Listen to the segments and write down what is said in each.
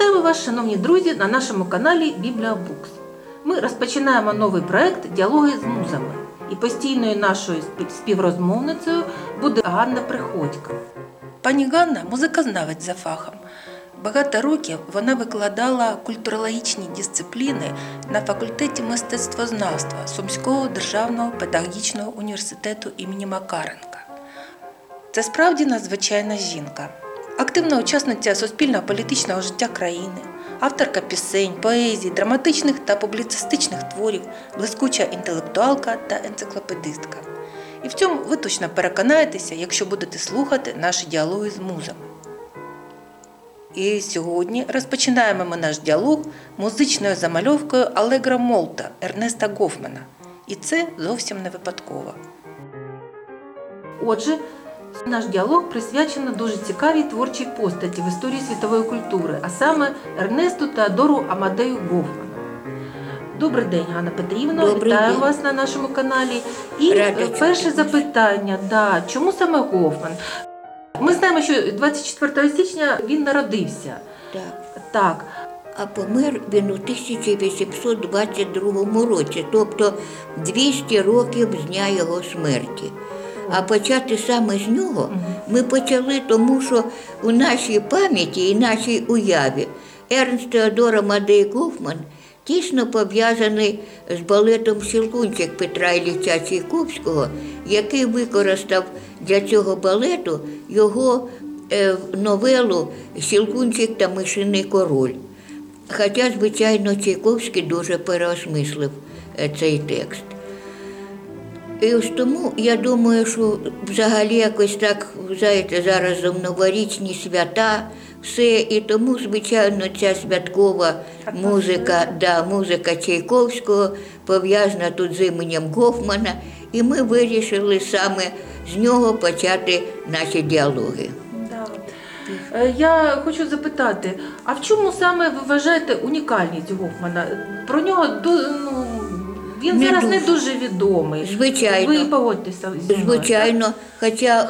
Вітаю вас, шановні друзі, на нашому каналі Бібліабукс. Ми розпочинаємо новий проект Діалоги з музами. І постійною нашою спів- співрозмовницею буде Ганна Приходько. Пані Ганна музикознавець за фахом. Багато років вона викладала культурологічні дисципліни на факультеті мистецтвознавства Сумського державного педагогічного університету імені Макаренка. Це справді надзвичайна жінка, активна учасниця суспільно-політичного життя країни, авторка пісень, поезій, драматичних та публіцистичних творів, блискуча інтелектуалка та енциклопедистка. І в цьому ви точно переконаєтеся, якщо будете слухати наші діалоги з музами. І сьогодні розпочинаємо ми наш діалог музичною замальовкою Алегра Молта Ернеста Гофмана. І це зовсім не випадково. Отже, наш діалог присвячено дуже цікавій творчій постаті в історії світової культури, а саме Ернесту Теодору Амадею Гофману. Добрий день, Ганна Петрівна. Добрий Вітаю день. вас на нашому каналі. І Рада перше запитання: да, чому саме Гофман? Ми знаємо, що 24 січня він народився. Так. Так, А помер він у 1822 році, тобто 200 років з дня його смерті. А почати саме з нього ми почали, тому що у нашій пам'яті і нашій уяві Ернст Теодор Амадей Гофман тісно пов'язаний з балетом Щелкунчик Петра Ілліча Чайковського, який використав для цього балету його е, новелу Щелкунчик та Мишиний король. Хоча, звичайно, Чайковський дуже переосмислив е, цей текст. І ось тому я думаю, що взагалі якось так, знаєте, зараз новорічні свята, все, і тому, звичайно, ця святкова музика, да, музика Чайковського пов'язана тут з іменем Гофмана, і ми вирішили саме з нього почати наші діалоги. Е, Я хочу запитати, а в чому саме ви вважаєте унікальність Гофмана? Про нього ну, він Не зараз не дуже. відомий. Звичайно. Ви погодьтеся зі мною. Звичайно, хоча,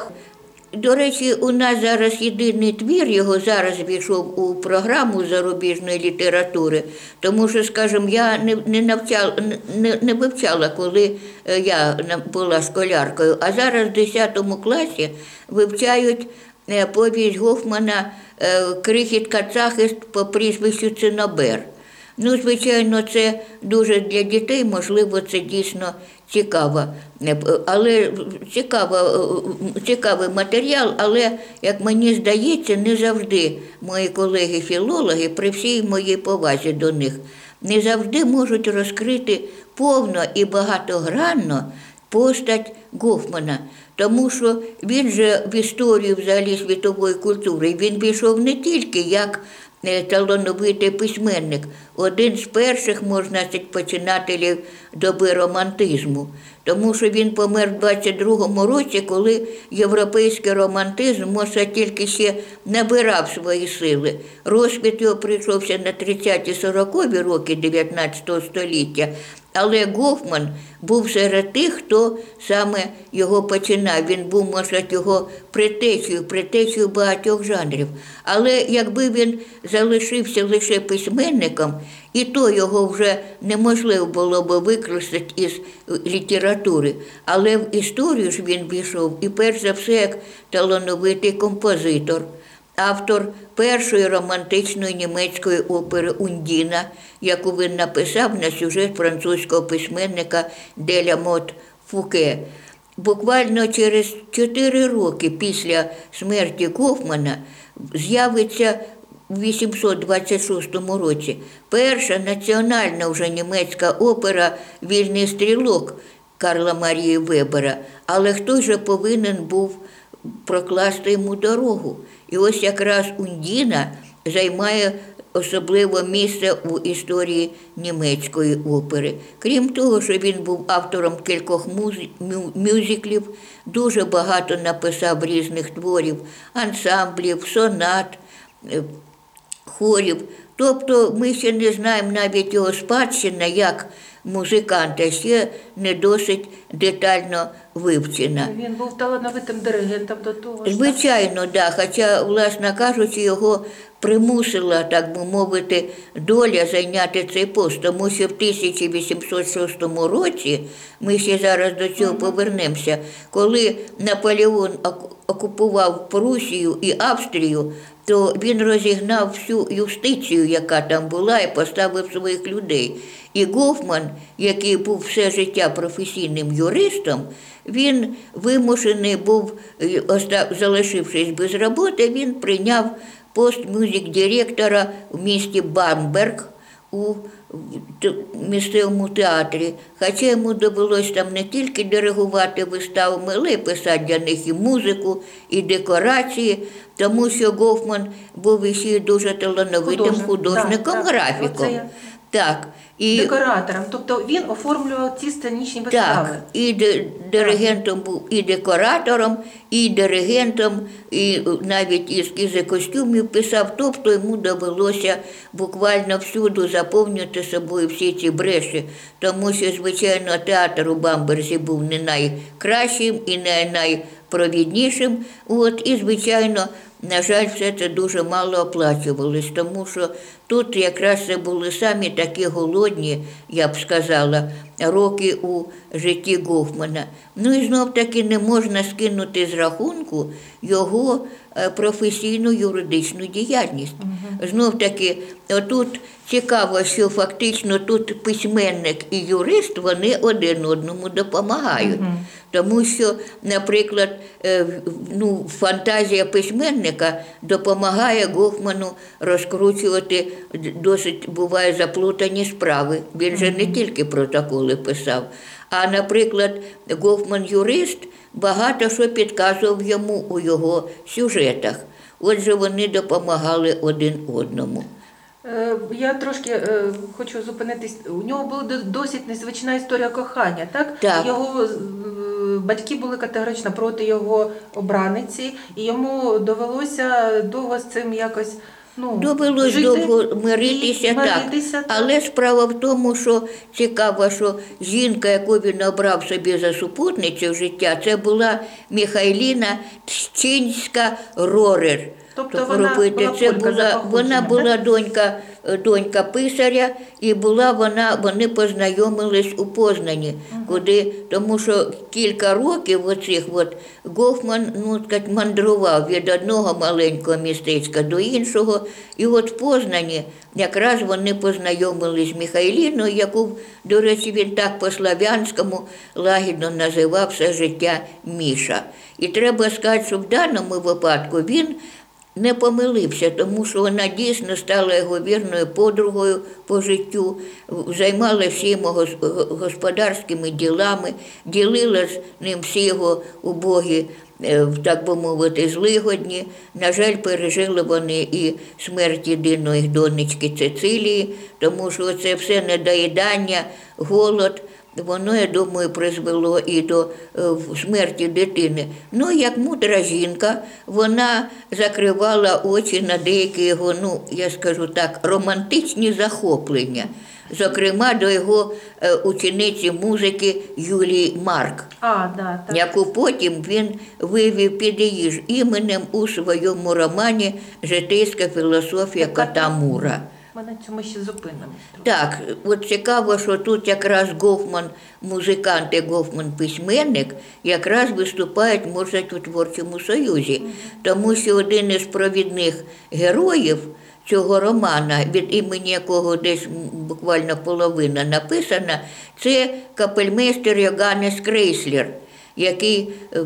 до речі, у нас зараз єдиний твір, його зараз війшов у програму зарубіжної літератури, тому що, скажімо, я не, не, навчала, не, не вивчала, коли е, я була школяркою, а зараз в 10 класі вивчають е, повість Гофмана е, Крихіт Кацахист по прізвищу Цинобер. Ну, звичайно, це дуже для дітей, можливо, це дійсно цікаво. Е, Але цікаво, е, цікавий матеріал, але, як мені здається, не завжди мої колеги-філологи, при всій моїй повазі до них, не завжди можуть розкрити повно і багатогранно постать Гофмана. Тому що він же в історію взагалі світової культури він пішов не тільки як талановитий письменник, один з перших, можна починателів доби романтизму. Тому що він помер в 22-му році, коли європейський романтизм, може, тільки ще набирав свої сили. Розквіт його прийшовся на 30-40 роки 19 століття, але Гофман був серед тих, хто саме його починав. Він був, може, його притечею, притечею багатьох жанрів. Але якби він залишився лише письменником, і то його вже неможливо було б використати із літератури. Але в історію ж він війшов і перш за все як талановитий композитор автор першої романтичної німецької опери Ундіна, яку він написав на сюжет французького письменника Деля Мот Фуке. Буквально через чотири роки після смерті Гофмана з'явиться в 826 році перша національна вже німецька опера Вільний стрілок Карла Марії Вебера. Але хто же повинен був прокласти йому дорогу? І ось якраз Ундіна займає особливе місце у історії німецької опери. Крім того, що він був автором кількох мюзиклів, дуже багато написав різних творів, ансамблів, сонат, хорів. Тобто ми ще не знаємо навіть його спадщини, як музиканта ще не досить детально вивчена. Він був талановитим диригентом до того. ж, Звичайно, да. Хоча, власне кажучи, його примусила, так би мовити, доля зайняти цей пост, тому що в 1806 році, ми ще зараз до цього повернемося, коли Наполеон окупував Прусію і Австрію, то він розігнав всю юстицію, яка там була, і поставив своїх людей. І Гофман, який був все життя професійним юристом, він вимушений був, е, залишившись без роботи, він прийняв пост мюзик-директора в місті Бамберг у місцевому театрі. Хоча йому довелось там не тільки диригувати виставами, але й писати для них і музику, і декорації, тому що Гофман був іще дуже талановитим Художник, художником, так, так. графіком. Оце я. Так. І Декоратором. Тобто він оформлював ці сценічні вистави. так, і диригентом був і декоратором, і диригентом, і навіть і ескізи костюмів писав. Тобто йому довелося буквально всюди заповнювати собою всі ці бреші, тому що, звичайно, театр у Бамберзі був не найкращим і не найпровіднішим. От, і, звичайно, на жаль, все це дуже мало оплачувалось, тому що тут якраз це були самі такі голодні, я б сказала, роки у житті Гофмана. Ну і знов таки не можна скинути з рахунку його професійну юридичну діяльність. Знов таки, отут цікаво, що фактично тут письменник і юрист вони один одному допомагають. Тому що, наприклад, е, ну, фантазія письменника допомагає Гофману розкручувати досить буває заплутані справи. Він же не тільки протоколи писав. А, наприклад, Гофман юрист багато що підказував йому у його сюжетах. Отже, вони допомагали один одному. Е, Я трошки е, хочу зупинитись. У нього була досить незвична історія кохання, так? Так. Його е, батьки були категорично проти його обраниці, і йому довелося довго з цим якось ну, Довелось жити довго миритися, і так. миритися, Але справа в тому, що цікаво, що жінка, яку він обрав собі за супутницю життя, це була Михайліна Тщинська Рорер. Тобто вона була це була, вона була донька, е, донька писаря, і була вона, вони познайомились у Познані, куди, тому що кілька років оцих от Гофман ну, так, мандрував від одного маленького містечка до іншого. І от в Познані якраз вони познайомились з Михайліною, яку, до речі, він так по-слав'янському лагідно називав все життя Міша. І треба сказати, що в даному випадку він не помилився, тому що вона дійсно стала його вірною подругою по життю, займалася всі його гос- господарськими ділами, ділила з ним всі його убогі, е, так би мовити, злигодні. На жаль, пережили вони і смерть єдиної донечки Цицилії, тому що це все недоїдання, голод. Воно, я думаю, призвело і до е, смерті дитини. Ну, як мудра жінка, вона закривала очі на деякі його, ну, я скажу так, романтичні захоплення. Зокрема, до його е, учениці музики Юлії Марк, А, да, так. яку потім він вивів під її ж іменем у своєму романі Житейська філософія кота Мура. Ми на цьому ще зупинимося. Так, от цікаво, що тут якраз Гофман, музикант і Гофман письменник, якраз виступають, можна у творчому союзі, тому що один із провідних героїв цього романа, від імені якого десь буквально половина написана, це капельмейстер Йоганнес Крейслер який е,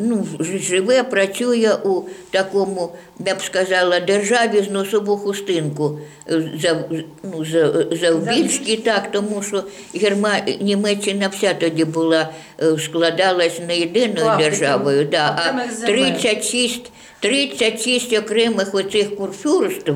ну, живе, працює у такому, я б сказала, державі з носову хустинку. Е, за, ну, за, завбільшки, так, тому що Герма... Німеччина вся тоді була, е, складалась не єдиною державою, да, а окремих земель. 36 36 окремих оцих курфюрств.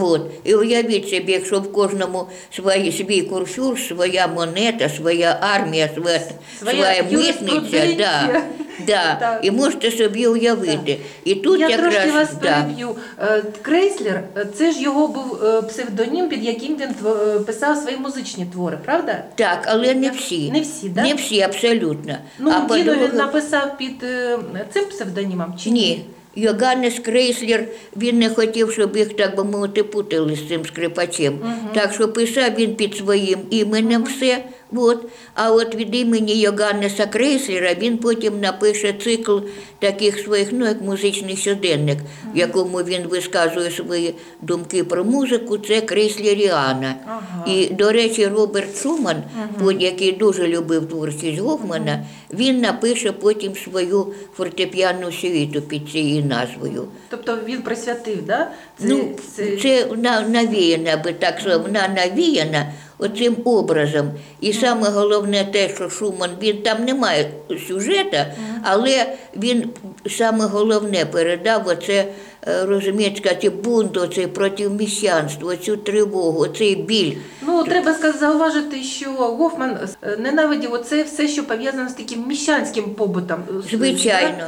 От. І уявіть собі, якщо в кожному свій, свій курфюрст, своя монета, своя армія, своя, Своя своя митниця, да. Да. І можете собі уявити. І тут Я якраз трошки вас да. переб'ю. Е, Крейслер, е, це ж його був е, псевдонім, під яким він тв- е, писав свої музичні твори, правда? так, але не всі. Не всі, да? Не всі, абсолютно. Ну, а Діно по-друге- він написав під е, цим псевдонімом чи ні? Ні. Йоганнес Крейслер, він не хотів, щоб їх, так би мовити, путали з цим скрипачем. Так що писав він під своїм іменем все. От. А от від імені Йоганнеса Крейслера він потім напише цикл таких своїх, ну як музичний щоденник, в якому він висказує свої думки про музику, це Крейслеріана. Ага. І, до речі, Роберт Шуман, от який дуже любив творчість Гофмана, він напише потім свою фортепіанну сюїту під цією назвою. Тобто він присвятив, да? Це, ну, це- це навіяна, би так сказав, вона навіяна оцим образом. І саме головне те, що Шуман, він там немає сюжета, але він саме головне передав оце, е, розумієте, сказати, бунт, оцей проти міщанства, цю тривогу, цей біль. Ну, треба сказати, зауважити, що Гофман е, ненавидів оце все, що пов'язане з таким міщанським побутом. Звичайно.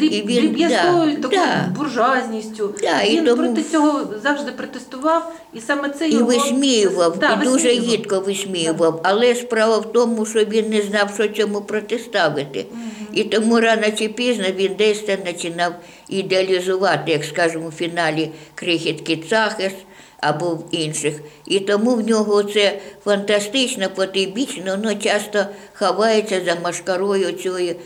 І дріб'язкою, да, такою да. буржуазністю. Да, і він тому- проти цього завжди протестував, і саме це І його... висміював, Да, і дуже гідко висміював. Але справа в тому, що він не знав, що цьому протиставити. І тому рано чи пізно він десь починав ідеалізувати, як скажемо, у фіналі крихітки Цахес або в інших. І тому в нього це фантастично, потойбічно, воно часто ховається за машкарою цієї, е,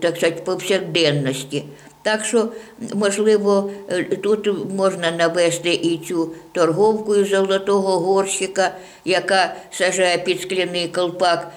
так сказати, повсякденності. Так що, можливо, е, тут можна навести і цю торговку із золотого горщика, яка сажає під скляний колпак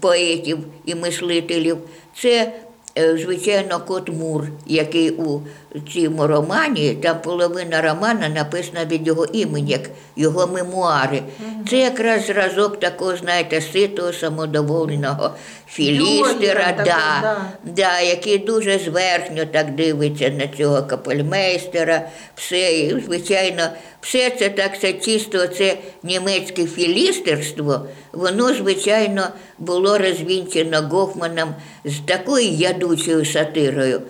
поетів і мислителів. Це, звичайно, кот Мур, який у цьому романі, там половина романа написана від його імені, як його мемуари. Це якраз зразок такого, знаєте, ситого, самодовольного філістера, да, да. Да, який дуже зверхньо так дивиться на цього капельмейстера, все, і, звичайно, все це так це чисто, це німецьке філістерство, воно, звичайно, було розвінчено Гофманом з такою ядучою сатирою.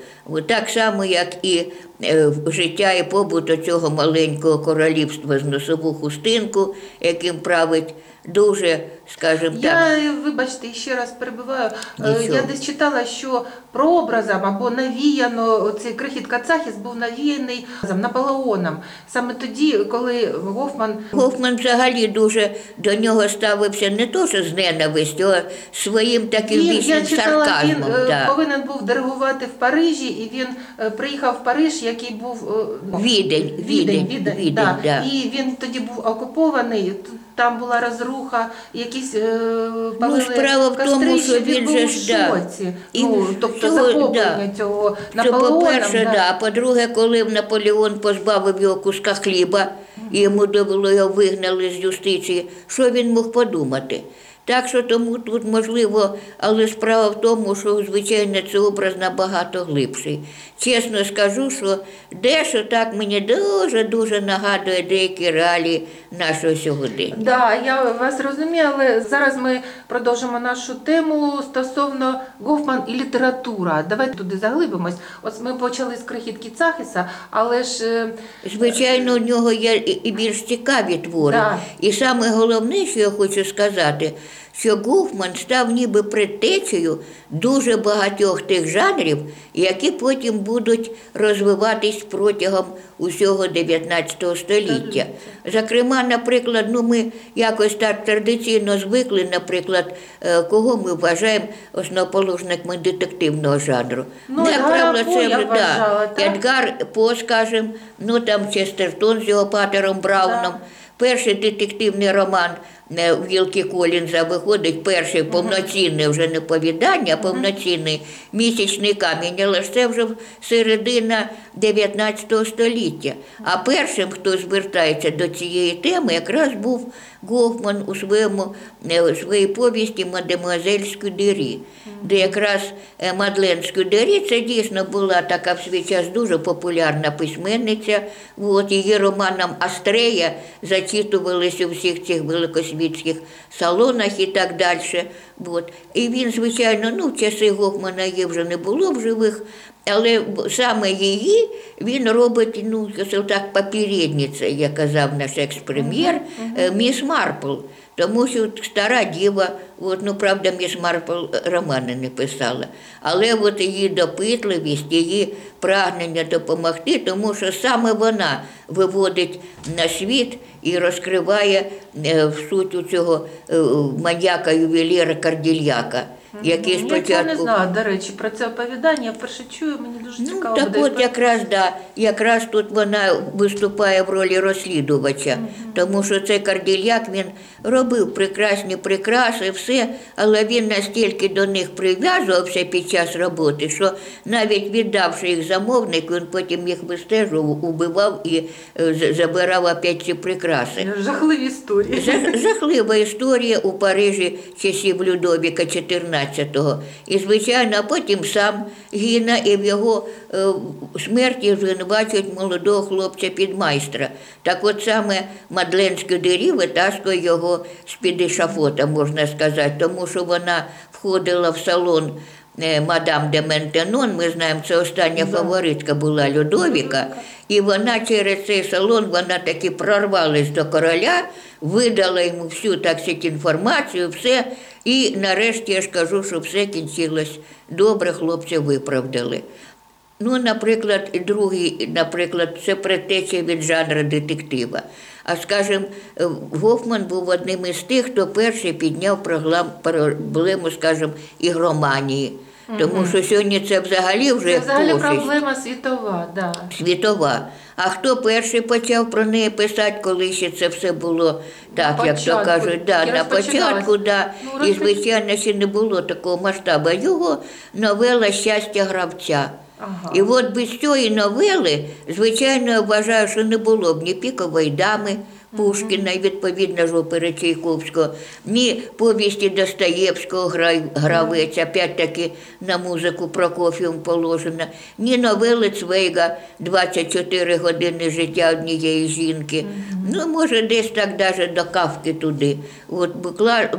Так само, як і е, життя і побут цього маленького королівства з носову хустинку, яким править дуже, скажімо так. Я, е, вибачте, ще раз перебиваю. Е, Нічого. Я десь читала, що прообразом або навіяно цей крихіт Кацахіс був навіяний Наполеоном. Саме тоді, коли Гофман Гофман взагалі дуже до нього ставився не то, що з ненавистю, а своїм таким Він, я читала, він сарказмом. е, да. повинен був диригувати в Парижі, і він е, приїхав в Париж, який був е, Відень, Відень, Відень, да. да. І він тоді був окупований, там була розруха, якісь е, палили Ну, справа в тому, що він був же ж, да. шоці. І ну, тобто цього, захоплення да. цього Наполеоном. по-перше, да. а по-друге, коли Наполеон позбавив його куска хліба, і йому довело його вигнали з юстиції, що він мог подумати? Так що тому тут можливо, але справа в тому, що звичайно це образ набагато глибший. Чесно скажу, що дещо так мені дуже дуже нагадує деякі реалії нашого сьогодення. Да, я вас розумію, але зараз ми продовжимо нашу тему стосовно Гофман і література. Давайте туди заглибимось. Ось ми почали з крихітки Цахіса, але ж е, Звичайно, у нього є і і більш цікаві твори. Да. І саме головне, що я хочу сказати, що Гофман став ніби предтечею дуже багатьох тих жанрів, які потім будуть розвиватись протягом усього 19 століття. Зокрема, наприклад, ну ми якось так традиційно звикли, наприклад, е, кого ми вважаємо основоположниками детективного жанру. Ну, Едгара По я вже, вважала. Едгар По, скажем, ну там Честертон з його патером Брауном. Перший детективний роман е, Вілкі Колінза виходить, перший повноцінний вже не повідання, а повноцінний місячний камінь, але ж це вже середина 19 століття. А першим, хто звертається до цієї теми, якраз був Гофман у своєму е, у своїй повісті Мадемуазель Скюдері, де якраз е, Мадлен Скюдері це дійсно була така в свій час дуже популярна письменниця. От, її романом Астрея зачитувалися у всіх цих великосвітських світських салонах і так далі. От. І він, звичайно, ну, в часи Гофмана її вже не було в живих, але саме її він робить, ну, так, попередниця, як казав наш екс-прем'єр, е, міс Марпл. Тому що стара діва, от, ну правда, міс Марпл романи не писала. Але от її допитливість, її прагнення допомогти, тому що саме вона виводить на світ і розкриває е, в суть у цього е, маньяка ювеліра Кардільяка, який Я не знаю, до речі, про це оповідання. Я вперше чую, мені дуже Ну, цікаво. так буде. от якраз, да, якраз тут вона виступає в ролі розслідувача, тому що цей кардільяк він робив прекрасні прикраси, все, але він настільки до них прив'язувався під час роботи, що навіть віддавши їх замовнику, він потім їх вистежував, убивав і е, забирав опять ці прикраси. Жахливі історії. Жахлива історія у Парижі часів Людовіка XIV. І, звичайно, а потім сам гине, і в його е, смерті звинувачують молодого хлопця підмайстра. Так от саме Мадлен Скюдері витаскує його з-під ешафота, можна сказати, тому що вона входила в салон е, мадам де Ментенон, ми знаємо, це остання фаворитка була Людовіка, і вона через цей салон вона таки прорвалась до короля, видала йому всю так інформацію, все. І нарешті я ж кажу, що все кінчилось добре, хлопця виправдали. Ну, наприклад, другий, наприклад, це предтеча від жанру детектива. А скажімо, Гофман був одним із тих, хто перший підняв проблему, скажімо, ігроманії. Тому що сьогодні це взагалі вже Це взагалі пошесть проблема світова, да. світова. А хто перший почав про неї писати, коли ще це все було так, На як то кажуть, да, на початку, да. Ну, і звичайно ще не було такого масштабу. Його новела Щастя гравця. Ага. І от без цієї новели, звичайно, я вважаю, що не було б ні пікової дами. Пушкіна і відповідно ж опери Чайковського, ні повісті Достоєвського гравець, опять-таки на музику Прокофіум положена, ні новели Цвейга «24 години життя однієї жінки. Ну, може, десь так даже до кавки туди. От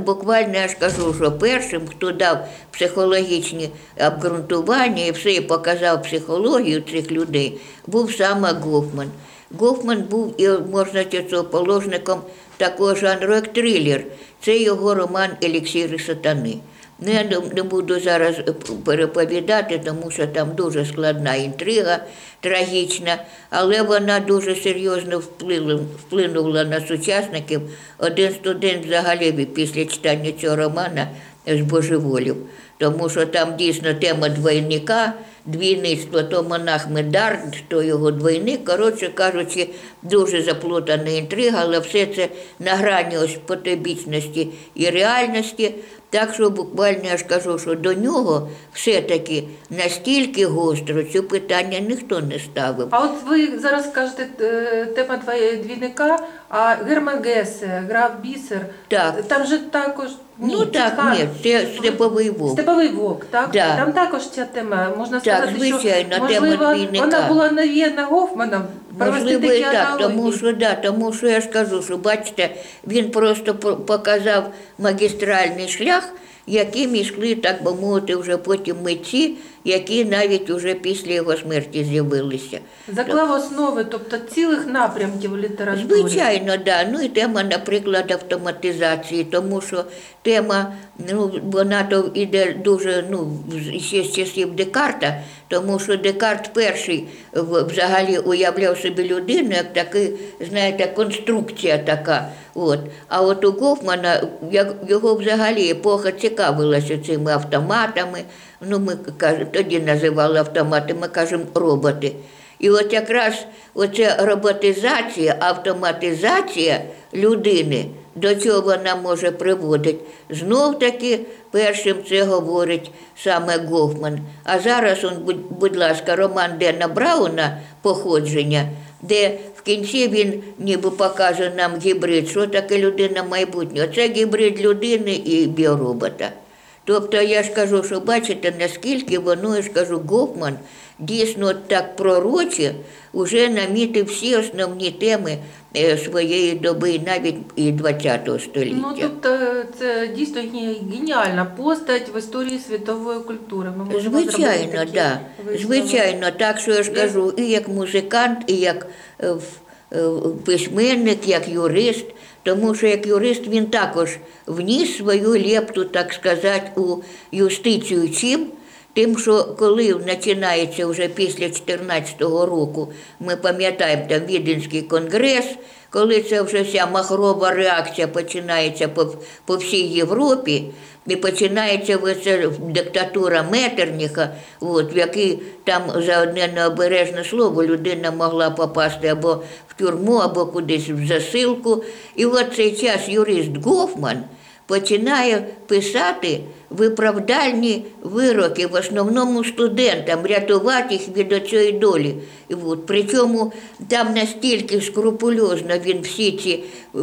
буквально я ж кажу, що першим, хто дав психологічні обґрунтування і все і показав психологію цих людей, був саме Гофман. Гофман був і можна сказати, положником такого жанру, як трилер. Це його роман Еліксіри сатани. Ну, я не- буду зараз е, переповідати, тому що там дуже складна інтрига, трагічна, але вона дуже серйозно вплинула, вплинула на сучасників. Один студент взагалі після читання цього романа збожеволів, тому що там дійсно тема двойника, двійництво, то монах Медар, то його двойник. Коротше кажучи, дуже заплутана інтрига, але все це на грані ось потойбічності і реальності. Так що буквально я ж кажу, що до нього все-таки настільки гостро цю питання ніхто не ставив. А от ви зараз кажете е, тема двійника, а Герман Гесе грав бісер. Так. Там же також ні, Ну так, ні, це степовий вовк. Степовий вовк, так? Да. Там також ця тема. Можна Так, сказати, звичайно, що тема можливо, двійника. вона була навіяна Гофманом. провести Можливо, і такі так, тому що, да, тому що я ж кажу, що бачите, він просто по- показав магістральний шлях, яким йшли, так би мовити, вже потім митці, які навіть уже після його смерті з'явилися. Заклав основи, тобто цілих напрямків літератури. Звичайно, да. Ну і тема, наприклад, автоматизації, тому що тема, ну, вона то йде дуже, ну, ще з часів Декарта, тому що Декарт перший взагалі уявляв собі людину як такий, знаєте, конструкція така. От. А от у Гофмана його взагалі епоха цікавилася цими автоматами. Ну, ми тоді називали автомати, ми кажемо роботи. І от якраз оця роботизація, автоматизація людини, до чого вона може приводити. Знов таки першим це говорить саме Гофман. А зараз, он, будь, будь ласка, роман Дена Брауна походження, де в кінці він ніби покаже нам гібрид, що таке людина майбутнього. Це гібрид людини і біоробота. Тобто я ж кажу, що бачите, наскільки воно, я ж кажу, Гофман дійсно так пророче вже намітив всі основні теми е, своєї доби, навіть і ХХ століття. Ну тобто це дійсно геніальна постать в історії світової культури. Ми Звичайно, такі да. Звичайно, так що я ж кажу, і як музикант, і як е, е, письменник, як юрист. Тому що як юрист він також вніс свою лепту, так сказати, у юстицію чим. Тим, що коли починається вже після 14-го року, ми пам'ятаємо там Віденський конгрес, коли це вже вся махрова реакція починається по, по всій Європі, і починається диктатура Метерніха, от, в якій там за одне необережне слово людина могла попасти або в тюрму, або кудись в засилку. І от цей час юрист Гофман починає писати виправдальні вироки, в основному студентам, рятувати їх від оцієї долі. І от, причому там настільки скрупульозно він всі ці е,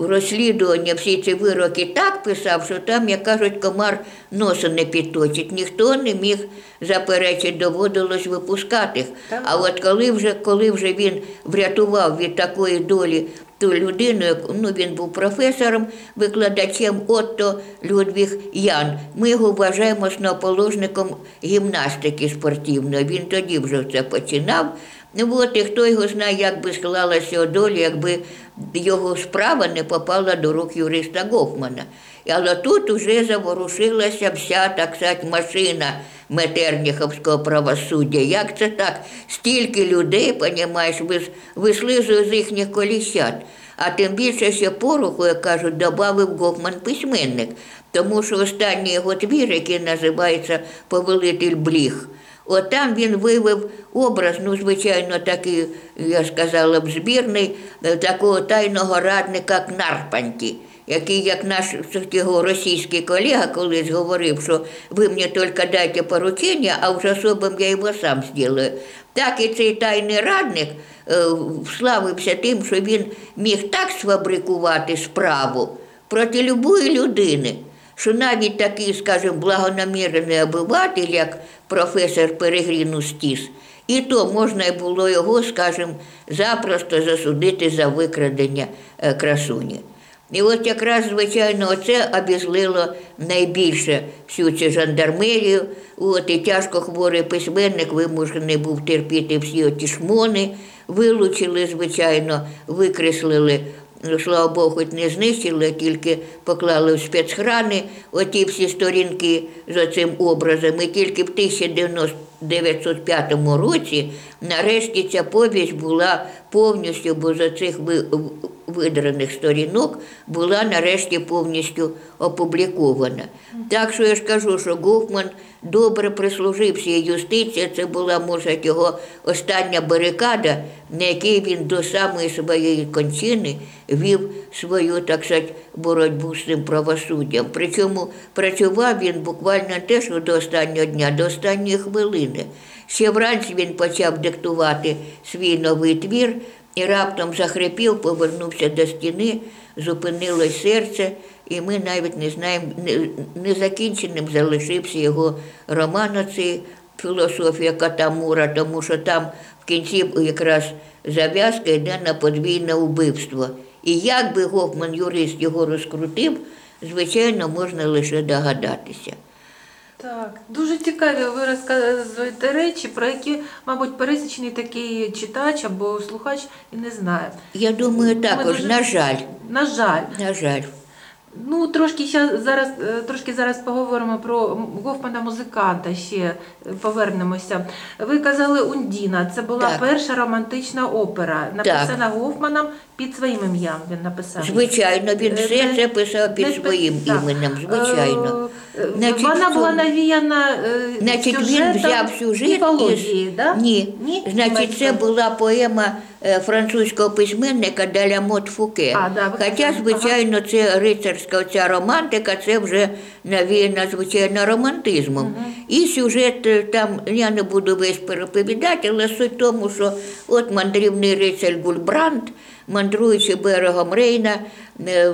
розслідування, всі ці вироки так писав, що там, як кажуть, комар носа не підточить. Ніхто не міг заперечити, доводилось випускати їх. А от коли вже, коли вже він врятував від такої долі ту людину, ну він був професором, викладачем Отто Людвіг Ян. Ми його вважаємо основоположником гімнастики спортивної. Він тоді вже це починав. От і хто його знає, як би склалася доля, якби його справа не попала до рук юриста Гофмана. Але тут уже заворушилася вся, так сказати, машина Метерніховського правосуддя. Як це так? Стільки людей, понімаєш, вис- вислизує з їхніх коліщат. А тим більше ще пороху, як кажуть, додав Гофман письменник. Тому що останній його твір, який називається Повелитель Бліг. От там він вивив образ, ну, звичайно, такий, я сказала б, збірний, е, такого тайного радника Кнарпанті, який, як наш його російський колега колись говорив, що ви мені тільки дайте поручення, а вже особом я його сам зроблю. Так і цей тайний радник е, славився тим, що він міг так сфабрикувати справу проти любої людини що навіть такий, скажімо, благонамірений обиватель, як професор Перегрін Устіс, і то можна було його, скажімо, запросто засудити за викрадення е, красуні. І от якраз, звичайно, оце обізлило найбільше всю цю жандармерію. От і тяжко хворий письменник вимушений був терпіти всі оті шмони, вилучили, звичайно, викреслили Ну, слава Богу, хоч не знищили, тільки поклали в спецхрани оті всі сторінки з оцим образом. І тільки в 1905 році нарешті ця повість була повністю, бо з оцих ви- видраних сторінок була нарешті повністю опублікована. Так що я ж кажу, що Гофман добре прислужився юстиція. Це була, може, його остання барикада, на якій він до самої своєї кончини вів свою, так сказати, боротьбу з цим правосуддям. Причому працював він буквально те, що до останнього дня, до останньої хвилини. Ще вранці він почав диктувати свій новий твір і раптом захрипів, повернувся до стіни, зупинилось серце, і ми навіть не знаємо, не- незакінченим залишився його роман оцей філософія Катамура, тому що там в кінці якраз зав'язка йде на подвійне вбивство. І як би Гофман юрист його розкрутив, звичайно, можна лише догадатися. Так, дуже цікаві ви розказуєте речі, про які, мабуть, пересічний такий читач або слухач і не знає. Я думаю, також, дуже- на жаль, На жаль. на жаль. Ну, трошки ще зараз, е, трошки зараз поговоримо про Гофмана музиканта. Ще е, повернемося. Ви казали Ундіна. Це була Так. перша романтична опера, написана Гофманом під своїм ім'ям. Він написав. Звичайно, він Е, все це писав під не- своїм так. іменем, звичайно. Значить, Вона була навіяна Значить, він взяв сюжет міфології, да? Ні. Ні? Значить, це була поема французького письменника Даля Мот Фуке. А, да, Хоча, звичайно, це рицарська ця романтика, це вже навіяна, звичайно, романтизмом. І сюжет е, там, я не буду весь переповідати, але суть в тому, що от мандрівний рицар Гульбранд, мандруючи берегом Рейна, е,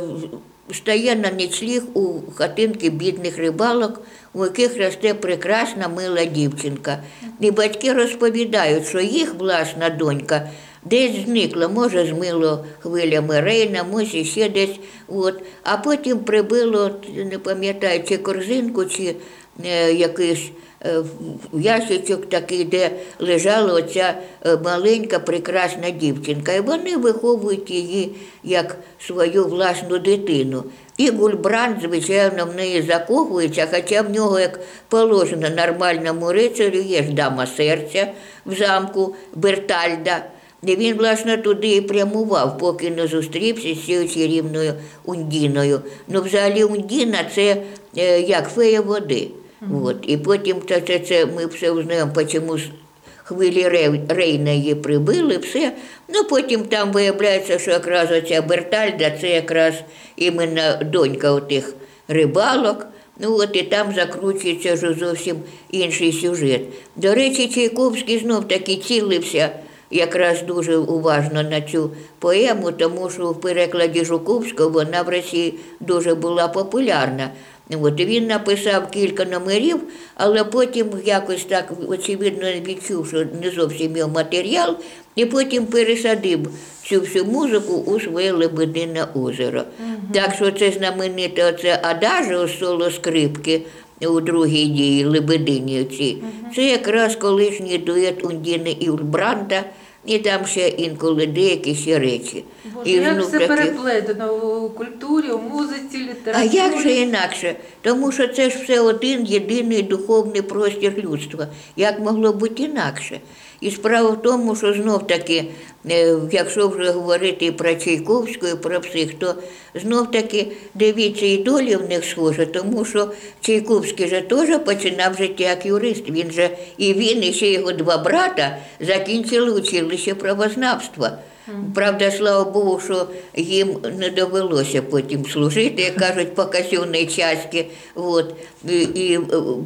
стає на нічліг у хатинки бідних рибалок, у яких росте прекрасна мила дівчинка. І батьки розповідають, що їх власна донька десь зникла, може, змило хвилями Рейна, може ще десь. От. А потім прибило, не пам'ятаю, чи корзинку, чи е, якийсь е, ящичок такий, де лежала оця е, маленька прекрасна дівчинка. І вони виховують її як свою власну дитину. І Гульбранд, звичайно, в неї закохується, хоча в нього, як положено нормальному рицарю, є ж дама серця в замку Бертальда. І він, власне, туди і прямував, поки не зустрівся з цією чарівною Ундіною. Ну, взагалі, Ундіна це е, як фея води. От. І потім це, це, це ми все узнаємо, чому з- хвилі Рейна її прибили, все. Ну, потім там виявляється, що якраз оця Бертальда це якраз іменно донька отих рибалок. Ну от і там закручується вже зовсім інший сюжет. До речі, Чайковський знов таки цілився якраз дуже уважно на цю поему, тому що в перекладі Жуковського вона в Росії дуже була популярна. От він написав кілька номерів, але потім якось так очевидно відчув, що не зовсім його матеріал, і потім пересадив цю всю музику у своє Лебедине озеро. Так що це знамените оце адажіо соло скрипки у другій дії Лебедині. Ці. Це якраз колишній дует Ундіни Ульбранта, і там ще інколи деякі ще речі. Боже, І як все переплетено в культурі, у музиці, а як же інакше? Тому що це ж все один єдиний духовний простір людства. Як могло бути інакше? І справа в тому, що знов таки, е, якщо вже говорити про Чайковську, і про всіх, то знов таки дивіться, і долі в них схожа, тому що Чайковський же теж починав життя як юрист. Він же і він, і ще його два брата закінчили училище правознавства. Правда, слава Богу, що їм не довелося потім служити, як кажуть, по казенній часті. От. І, і е,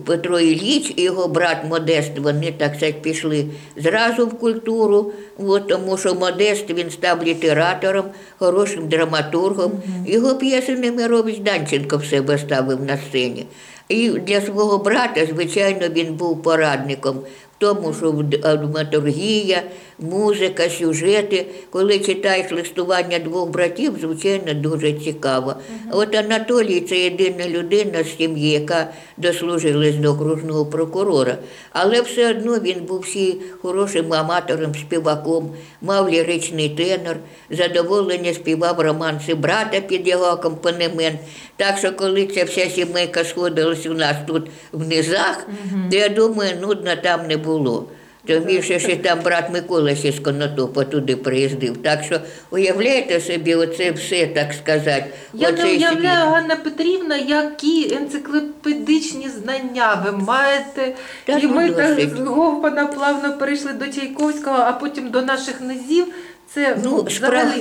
Петро Ілліч і його брат Модест, вони так сказати, пішли зразу в культуру, от, тому що Модест він став літератором, хорошим драматургом. Його п'єси Немирович Данченко в себе ставив на сцені. І для свого брата, звичайно, він був порадником в тому, що в- драматургія, музика, сюжети. Коли читаєш листування двох братів, звичайно, дуже цікаво. А От Анатолій це єдина людина з сім'ї, яка дослужилась до окружного прокурора. Але все одно він був всі хорошим аматором, співаком, мав ліричний тенор, задоволення співав романси брата під його акомпанемент. Так що, коли ця вся сімейка сходилась у нас тут в низах, то я думаю, нудно там не було. Тим більше, що там брат Микола ще з Конотопа туди приїздив. Так що уявляєте собі, оце все, так сказати. Я не уявляю, світ. Ганна Петрівна, які енциклопедичні знання ви маєте. Так, і ну ми так з Говпана плавно перейшли до Чайковського, а потім до наших низів. Це Ну, ну, справа,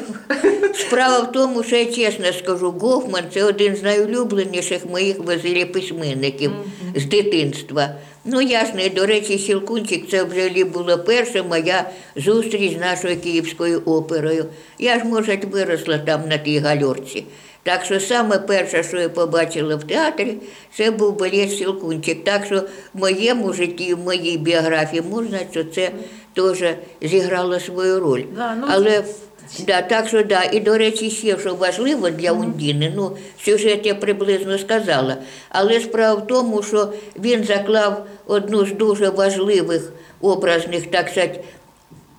справа в тому, що я чесно скажу, Гофман це один з найулюбленіших моїх письменників з дитинства. Ну, ясно, і до речі, Щелкунчик це взагалі була перша моя зустріч з нашою київською оперою. Я ж, може, виросла там на тій гальорці. Так що саме перше, що я побачила в театрі, це був балет Щелкунчик. Так що в моєму житті, в моїй біографії можна, що це теж зіграло свою роль. Да, ну, Але да, так що да. І до речі, ще що важливо для Ундіни, ну сюжет я приблизно сказала. Але справа в тому, що він заклав одну з дуже важливих образних, так сказати,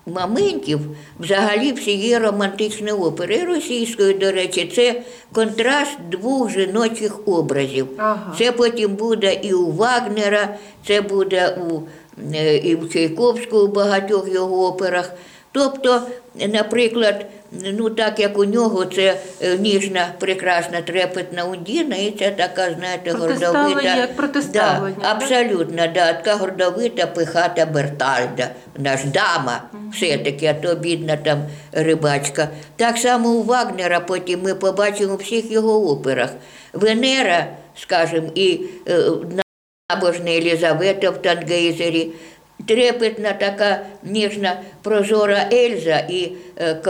моментів взагалі всієї романтичної опери і російської, до речі, це контраст двох жіночих образів. Ага. Це потім буде і у Вагнера, це буде у, і в Чайковського у багатьох його операх. Тобто, наприклад, ну так як у нього це е, ніжна, прекрасна, трепетна Ундіна, і це така, знаєте, гордовита. як Да, так? абсолютно, да, така гордовита, пихата Бертальда, наш дама, все-таки, а то бідна там рибачка. Так само у Вагнера потім ми побачимо у всіх його операх. Венера, скажімо, і е, набожна Єлизавета в Тангейзері, трепетна така ніжна прозора Ельза і е,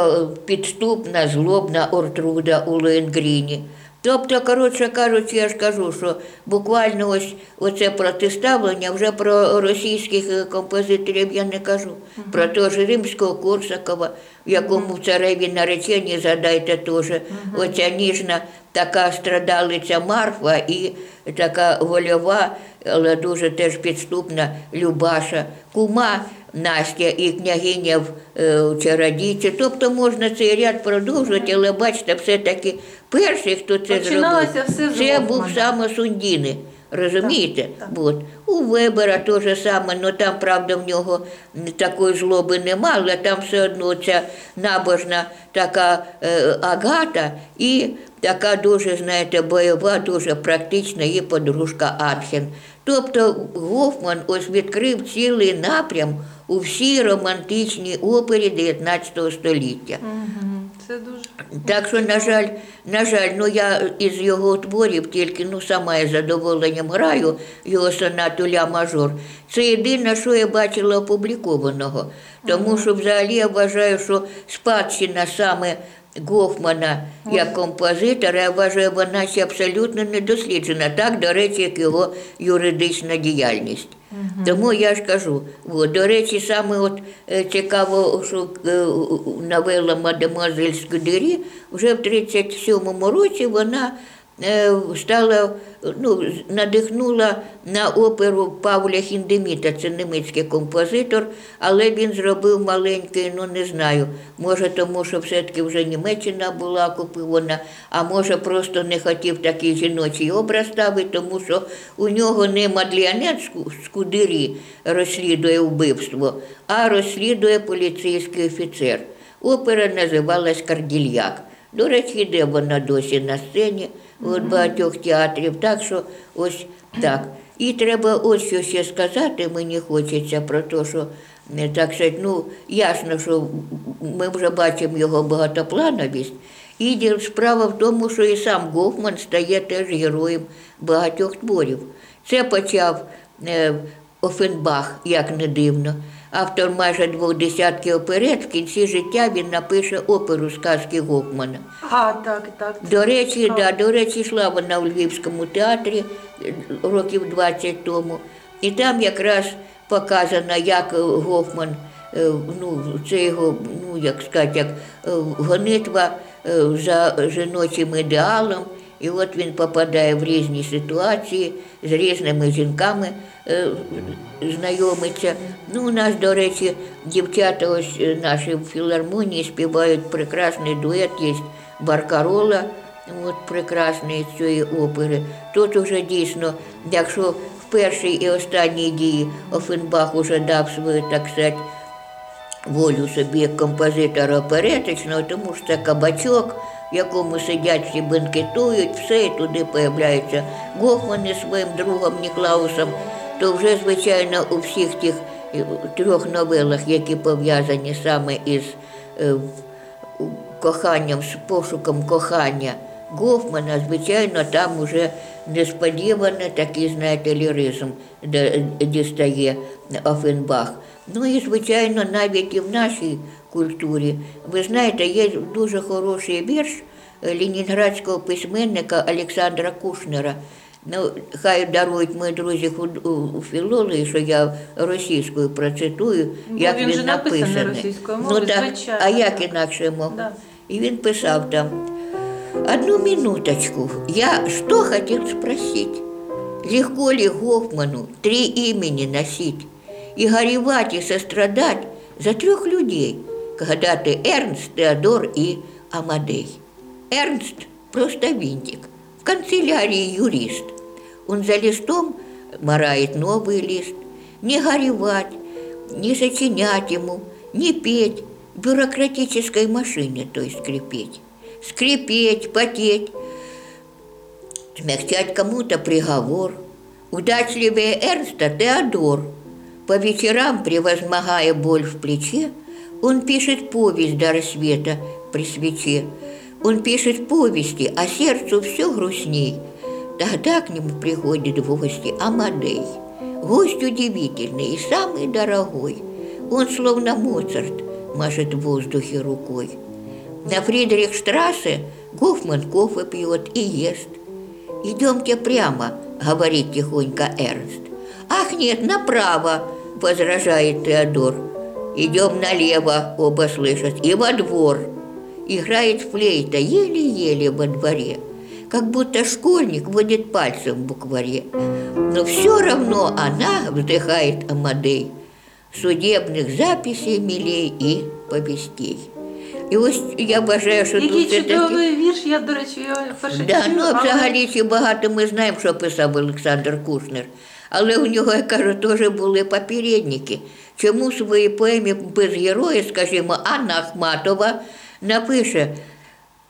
підступна, злобна Ортруда у Лоенгріні. Тобто, коротше кажучи, я ж кажу, що буквально ось оце протиставлення вже про російських е, композиторів я не кажу. Про того ж римського Корсакова, в якому в цареві нареченні, згадайте теж, оця ніжна така страдалиця Марфа і така вольова, але дуже теж підступна Любаша, кума Настя і княгиня в е, чародійці. Тобто можна цей ряд продовжувати, але бачите, все-таки перший, хто це зробив, все це був саме Сундіни. Розумієте? Так, так. От. У Вебера те же саме, але там, правда, в нього такої злоби нема, але там все одно ця набожна така е, агата і така дуже, знаєте, бойова, дуже практична її подружка Анхен. Тобто Гофман ось відкрив цілий напрям у всій романтичній опері 19 століття. Це дуже. Так що, на жаль, на жаль, ну я із його творів тільки ну сама я задоволенням граю його сонату ля мажор. Це єдине, що я бачила опублікованого. Тому що взагалі я вважаю, що спадщина саме Гофмана як композитора, я вважаю, вона ще абсолютно не досліджена. Так, до речі, як його юридична діяльність. Тому я ж кажу, от, до речі, саме от е, цікаво, що е, новела Мадемуазель Скудері вже в 37-му році вона стала, ну, надихнула на оперу Павля Хіндеміта, це німецький композитор, але він зробив маленький, ну не знаю, може тому, що все-таки вже Німеччина була окупована, а може просто не хотів такий жіночий образ ставити, тому що у нього не Мадліанет Ску- Скудері розслідує вбивство, а розслідує поліцейський офіцер. Опера називалась Кардільяк. До речі, йде вона досі на сцені от багатьох театрів. Так що ось так. І треба ось що ще сказати, мені хочеться про те, що так сказати, ну ясно, що ми вже бачимо його багатоплановість. І справа в тому, що і сам Гофман стає теж героєм багатьох творів. Це почав е, Офенбах, як не дивно. Автор майже двох десятків оперет, в кінці життя він напише оперу сказки Гофмана. А, так, так. До речі, да, до речі, йшла вона у Львівському театрі е, років 20 тому. І там якраз показано, як Гофман, е, ну, це його, ну, як сказати, як е, гонитва за жіночим ідеалом. І от він попадає в різні ситуації, з різними жінками знайомиться. Ну, у нас, до речі, дівчата ось е, наші в філармонії співають прекрасний дует, є Баркарола, от прекрасний з цієї опери. Тут уже дійсно, якщо в першій і останній дії Офенбах уже дав свою, так сказати, волю собі як композитора оперетичного, тому що це кабачок, в якому сидять всі бенкетують, все, і туди появляється Гофман із своїм другом Ніклаусом, то вже, звичайно, у всіх тих е, трьох новелах, які пов'язані саме із е, коханням, з пошуком кохання Гофмана, звичайно, там уже несподівано такий, знаєте, ліризм дістає Офенбах. Ну і, звичайно, навіть і в нашій культурі. Ви знаєте, є дуже хороший вірш е, ленінградського письменника Олександра Кушнера. Ну, хай дарують мої друзі худ- у- у філології, що я російською процитую, Ну, як він він, же написаний написаний. російською ну, мовою, так, звичайно, а як так. інакше мов? Да. И він писав там, одну минуточку, я что хотел спросить? Легко ли Гофману три имени носить и горевать и сострадать за трех людей, когда ты Эрнст, Теодор и Амадей? Эрнст просто винтик, в канцелярии юрист. Он за листом морает новый лист. Не горевать, не сочинять ему, не петь, в бюрократической машине, то есть скрипеть. Скрипеть, потеть, смягчать кому-то приговор. Удачливее Эрнста Теодор. По вечерам, превозмогая боль в плече, он пишет повесть до рассвета при свече. Он пишет повести, а сердцу все грустней. Тогда к нему приходит в гости Амадей. Гость удивительный и самый дорогой. Он словно Моцарт машет в воздухе рукой. На Фридрихштрассе Гофман кофе пьет и ест. «Идемте прямо», — говорит тихонько Эрнст. «Ах, нет, направо», — возражает Теодор. «Идем налево», — оба слышат, — «и во двор». Играет флейта еле-еле во дворе, как будто школьник водит пальцем в букваре. Но все равно она, вздыхает Амадей, судебных записей милей і повістей. І ось я бажаю, що Який тут таки... вірш, я, до речі, його вперше Да, чую, ну взагалі ще багато ми знаємо, що писав Олександр Кушнер. Але у нього, я кажу, теж були попередники. Чому в своїй поемі без героя, скажімо, Анна Ахматова напише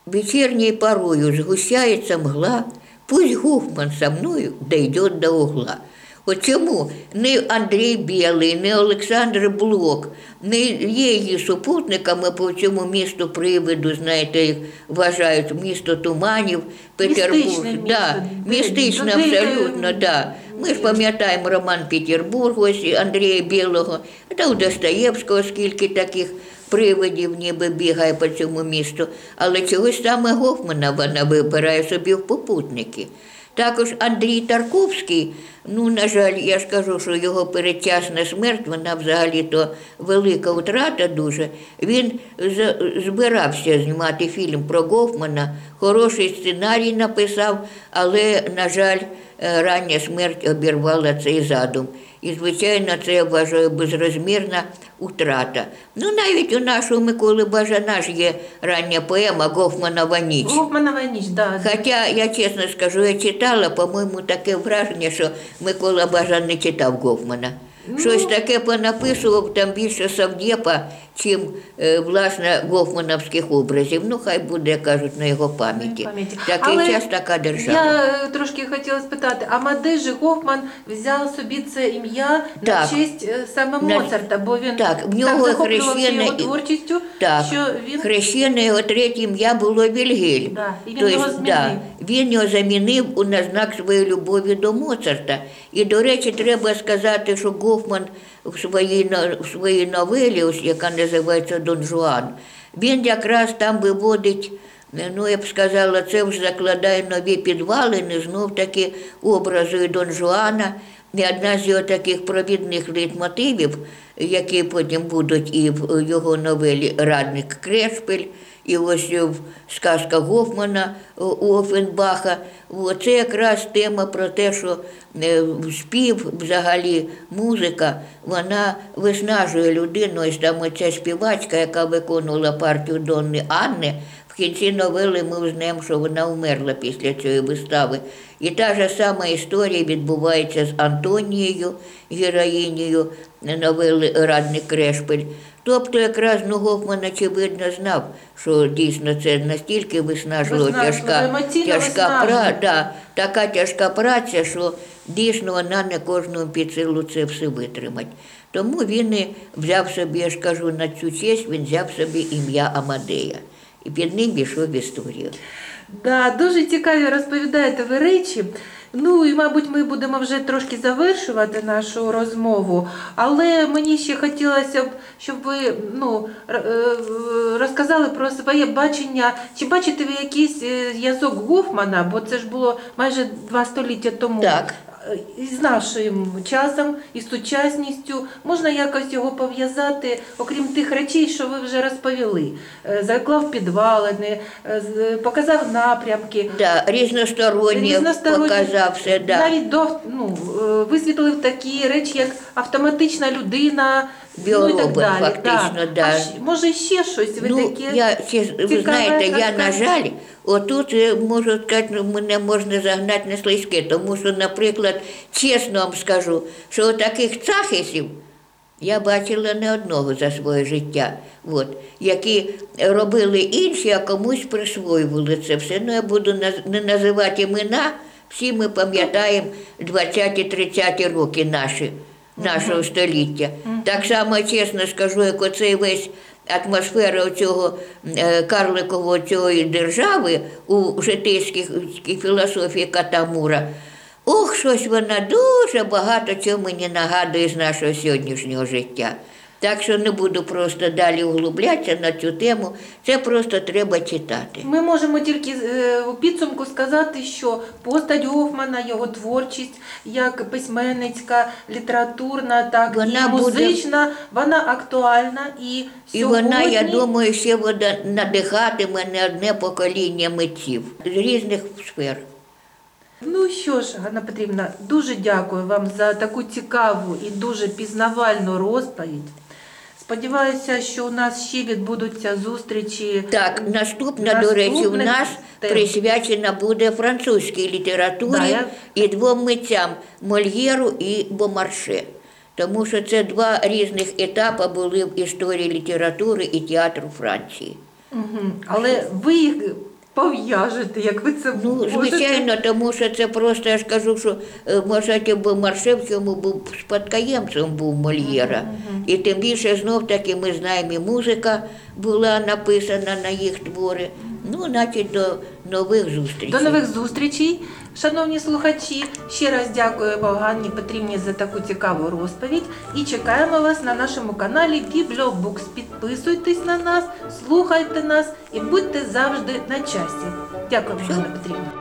«Вечерней порою сгущается мгла, пусть Гуфман со мною дойдет до угла». От чому не Андрій Білий, не Олександр Блок не є її супутниками по цьому місту привиду, знаєте, їх вважають місто туманів, Петербург. Містичне місто, Да, туди, абсолютно, да. Ми ж пам'ятаємо роман Петербург, ось Андрія Білого, та у Достоєвського скільки таких привидів ніби бігає по цьому місту. Але чогось саме Гофмана вона вибирає собі в попутники. Також Андрій Тарковський, ну, на жаль, я ж кажу, що його передчасна смерть, вона взагалі-то велика втрата дуже. Він збирався знімати фільм про Гофмана, хороший сценарій написав, але, на жаль, е, рання смерть обірвала цей задум. І, звичайно, це я вважаю безрозмірна утрата. Ну, навіть у нашого Миколи Бажана ж є рання поема Гофманова ніч. Гофманова ніч, да. Хоча я чесно скажу, я читала, по-моєму, таке враження, що Микола Бажан не читав Гофмана. Щось таке понаписував там більше Савдєпа, чим е, власне гофмановських образів. Ну, хай буде, кажуть, на його пам'яті. Такий Але час, така держава. Я е, трошки хотіла спитати, а де же Гофман взяв собі це ім'я Так. на честь е, саме Моцарта, бо він Так, в нього захоплювався хрещене його творчістю, Так, що він хрещене його третє ім'я було Вільгельм. Да, і він Тобто, його змінив. да, він його замінив у на знак своєї любові до Моцарта. І, до речі, треба сказати, що Гофман в своїй, в своїй новелі, ось, яка називається Дон Жуан, він якраз там виводить, е, ну я б сказала, це вже закладає нові підвалини, знов таки образи Дон Жуана. І одна з його таких провідних лейтмотивів, які потім будуть і в його новелі Радник Крешпель, і ось в сказка Гофмана у Офенбаха. Це якраз тема про те, що е, спів, взагалі музика, вона виснажує людину. Ось там оця співачка, яка виконувала партію Донни Анни, в кінці новели ми знаємо, що вона вмерла після цієї вистави. І та ж сама історія відбувається з Антонією, героїнею новели Радник Крешпель. Тобто якраз ну, Гофман, очевидно, знав, що дійсно це настільки виснажливо Виснажливо, тяжка, тяжка праця, да, така тяжка праця, що дійсно вона не кожному під силу це все витримать. Тому він і взяв собі, я ж кажу, на цю честь він взяв собі ім'я Амадея. І під ним пішов в історію. Да, дуже цікаві розповідаєте ви речі. Ну і, мабуть, ми будемо вже трошки завершувати нашу розмову, але мені ще хотілося б, щоб ви ну, е, розказали про своє бачення. Чи бачите ви якийсь е, зв'язок Гофмана, бо це ж було майже два століття тому. Так. Е, З нашим часом і сучасністю можна якось його пов'язати, окрім тих речей, що ви вже розповіли. Е, Заклав підвалини, е, показав напрямки. Да, різносторонні Різносторонні. показав все. Да. Навіть до ну, висвітлив такі речі, як автоматична людина, ну так далі. фактично, да. А може ще щось ви ну, таке? я, ще, ви знаєте, я, на жаль, отут е, можу сказати, ну, мене можна загнати на слизьке, тому що, наприклад, чесно вам скажу, що таких цахисів я бачила не одного за своє життя, от, які робили інші, а комусь присвоювали це все. Ну, я буду не називати імена, всі ми пам'ятаємо 20-30 роки наші, нашого століття. Так само чесно скажу, як оцей весь атмосфера цього карликового цієї держави у житейській філософії Катамура. Ох, щось вона дуже багато чого мені нагадує з нашого сьогоднішнього життя. Так що не буду просто далі углублятися на цю тему. Це просто треба читати. Ми можемо тільки е, у підсумку сказати, що постать Гофмана, його творчість, як письменницька, літературна, так Вона і буде- музична, вона актуальна і І вона, я думаю, ще буде надихатиме не одне покоління митців з різних сфер. Ну що ж, Ганна Петрівна, дуже дякую вам за таку цікаву і дуже пізнавальну розповідь. Сподіваюся, що у нас ще відбудуться зустрічі. Так, наступна, до речі, в нас тем. присвячена буде французькій літературі Да, я- і двом митцям Мольєру і Бомарше. Тому що це два різних етапи були в історії літератури і театру Франції. Угу. Але ви їх пов'яжете, як ви це Ну, можете. звичайно, тому що це просто я ж кажу, що е, може Бомарше в був спадкоємцем був Мольєра. І тим більше знов таки ми знаємо, і музика була написана на їх твори. Ну, значить, до нових зустрічей. До нових зустрічей, Шановні слухачі, ще раз дякуємо Ганні Петрівні за таку цікаву розповідь і чекаємо вас на нашому каналі Бібліобукс. Підписуйтесь на нас, слухайте нас і будьте завжди на часі. Дякую, Ганна Петрівна.